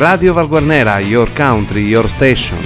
Radio Valguarnera, your country, your station.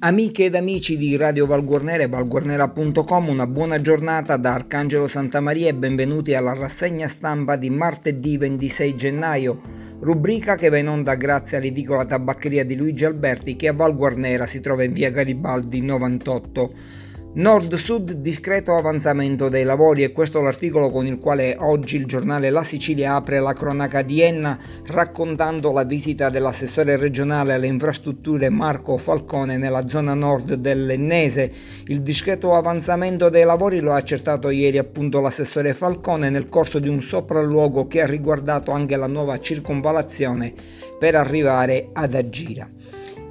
Amiche ed amici di Radio Valguarnera e valguarnera.com, una buona giornata da Arcangelo Santamaria e benvenuti alla rassegna stampa di martedì 26 gennaio, rubrica che va in onda grazie all'edicola tabaccheria di Luigi Alberti che a Valguarnera si trova in via Garibaldi 98. Nord-Sud discreto avanzamento dei lavori e questo è l'articolo con il quale oggi il giornale La Sicilia apre la cronaca di Enna raccontando la visita dell'assessore regionale alle infrastrutture Marco Falcone nella zona nord dell'Ennese. Il discreto avanzamento dei lavori lo ha accertato ieri appunto l'assessore Falcone nel corso di un sopralluogo che ha riguardato anche la nuova circonvalazione per arrivare ad Agira.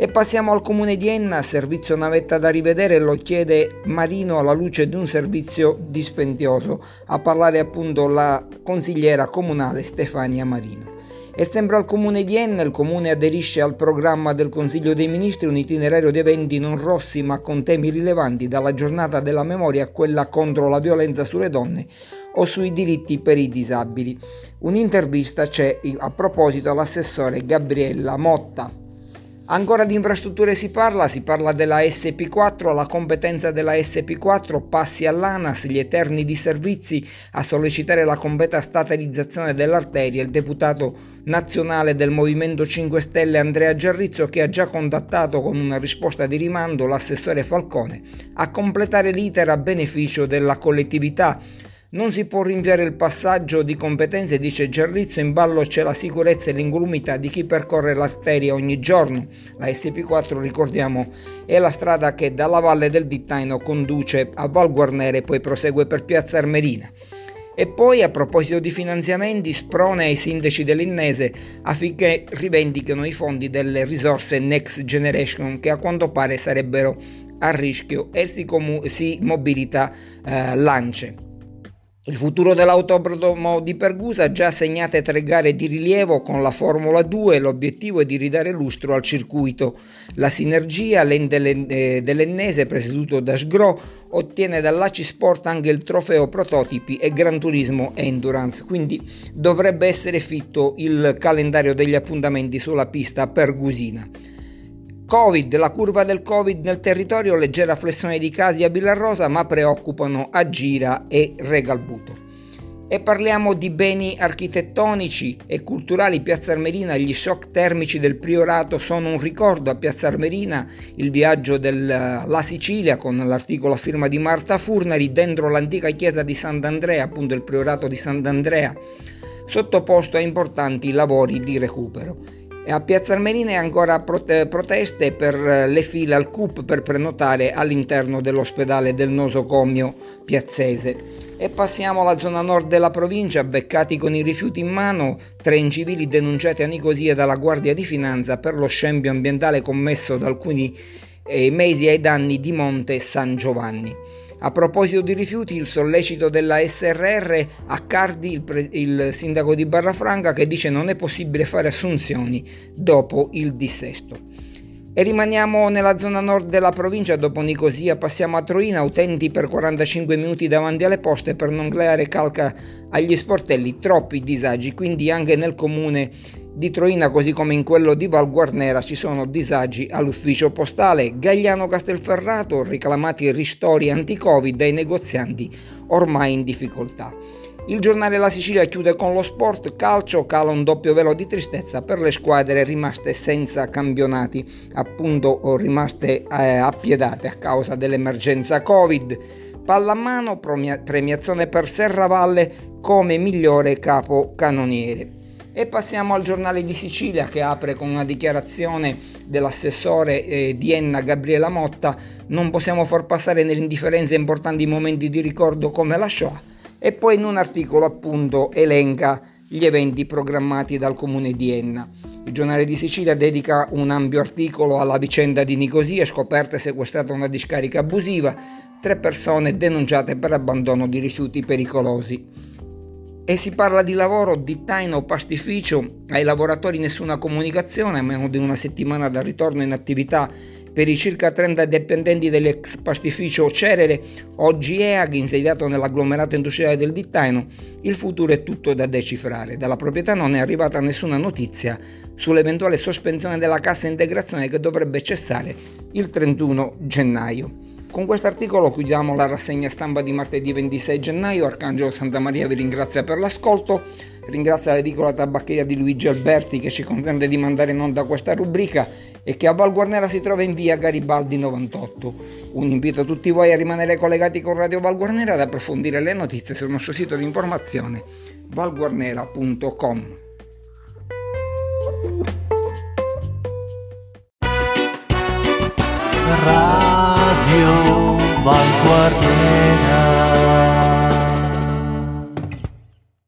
E passiamo al comune di Enna, servizio navetta da rivedere, lo chiede Marino alla luce di un servizio dispendioso, a parlare appunto la consigliera comunale Stefania Marino. E sempre al comune di Enna, il comune aderisce al programma del Consiglio dei Ministri un itinerario di eventi non rossi ma con temi rilevanti dalla giornata della memoria a quella contro la violenza sulle donne o sui diritti per i disabili. Un'intervista c'è a proposito all'assessore Gabriella Motta. Ancora di infrastrutture si parla, si parla della SP4, la competenza della SP4 passi all'ANAS, gli eterni disservizi a sollecitare la completa statalizzazione dell'arteria, il deputato nazionale del Movimento 5 Stelle Andrea Giarrizzo che ha già contattato con una risposta di rimando l'assessore Falcone a completare l'iter a beneficio della collettività non si può rinviare il passaggio di competenze, dice Gerrizzo, in ballo c'è la sicurezza e l'incolumità di chi percorre l'arteria ogni giorno. La SP4, ricordiamo, è la strada che dalla valle del Dittaino conduce a Val Guarnere e poi prosegue per Piazza Armerina. E poi, a proposito di finanziamenti, sprone ai sindaci dell'Innese affinché rivendichino i fondi delle risorse Next Generation che a quanto pare sarebbero a rischio e si, comu- si mobilita eh, Lance. Il futuro dell'autodromo di Pergusa ha già segnate tre gare di rilievo con la Formula 2, l'obiettivo è di ridare lustro al circuito. La sinergia, eh, dell'Ennese presieduto da Sgro, ottiene dall'ACI Sport anche il trofeo prototipi e Gran Turismo Endurance, quindi dovrebbe essere fitto il calendario degli appuntamenti sulla pista pergusina. Covid, la curva del Covid nel territorio, leggera flessione di casi a Villarrosa, ma preoccupano Agira e Regalbuto. E parliamo di beni architettonici e culturali. Piazza Armerina, gli shock termici del Priorato sono un ricordo a Piazza Armerina, il viaggio della Sicilia con l'articolo a firma di Marta Furnari dentro l'antica chiesa di Sant'Andrea, appunto il Priorato di Sant'Andrea, sottoposto a importanti lavori di recupero. A Piazza Armerina è ancora proteste per eh, le file al CUP per prenotare all'interno dell'ospedale del nosocomio piazzese. E passiamo alla zona nord della provincia, beccati con i rifiuti in mano, tre incivili denunciati a Nicosia dalla Guardia di Finanza per lo scempio ambientale commesso da alcuni eh, mesi ai danni di Monte San Giovanni. A proposito di rifiuti, il sollecito della SRR a Cardi, il, pre- il sindaco di Barrafranca, che dice non è possibile fare assunzioni dopo il dissesto. E rimaniamo nella zona nord della provincia, dopo Nicosia passiamo a Troina, utenti per 45 minuti davanti alle poste per non creare calca agli sportelli, troppi disagi, quindi anche nel comune di Troina, così come in quello di Val Guarnera, ci sono disagi all'ufficio postale. Gagliano Castelferrato, reclamati ristori anti-Covid dai negozianti ormai in difficoltà. Il giornale La Sicilia chiude con lo sport, calcio, cala un doppio velo di tristezza per le squadre rimaste senza campionati, appunto rimaste eh, appiedate a causa dell'emergenza Covid. Pallamano, premiazione per Serravalle come migliore capo canoniere. E passiamo al giornale di Sicilia che apre con una dichiarazione dell'assessore eh, di Enna Gabriela Motta, non possiamo far passare nell'indifferenza importanti momenti di ricordo come la Shoah e poi in un articolo appunto elenca gli eventi programmati dal comune di Enna. Il giornale di Sicilia dedica un ampio articolo alla vicenda di Nicosia, scoperta e sequestrata una discarica abusiva, tre persone denunciate per abbandono di rifiuti pericolosi e si parla di lavoro di taino pastificio, ai lavoratori nessuna comunicazione, a meno di una settimana dal ritorno in attività Per i circa 30 dipendenti dell'ex pastificio Cerere, oggi EAG, insediato nell'agglomerato industriale del Dittaino, il futuro è tutto da decifrare. Dalla proprietà non è arrivata nessuna notizia sull'eventuale sospensione della cassa integrazione che dovrebbe cessare il 31 gennaio. Con questo articolo chiudiamo la rassegna stampa di martedì 26 gennaio. Arcangelo Santa Maria vi ringrazia per l'ascolto. Ringrazia l'edicola tabaccheria di Luigi Alberti che ci consente di mandare in onda questa rubrica e che a Val Guarnera si trova in via Garibaldi 98. Un invito a tutti voi a rimanere collegati con Radio Val Guarnera ad approfondire le notizie sul nostro sito di informazione valguarnera.com. Radio Val Guarnera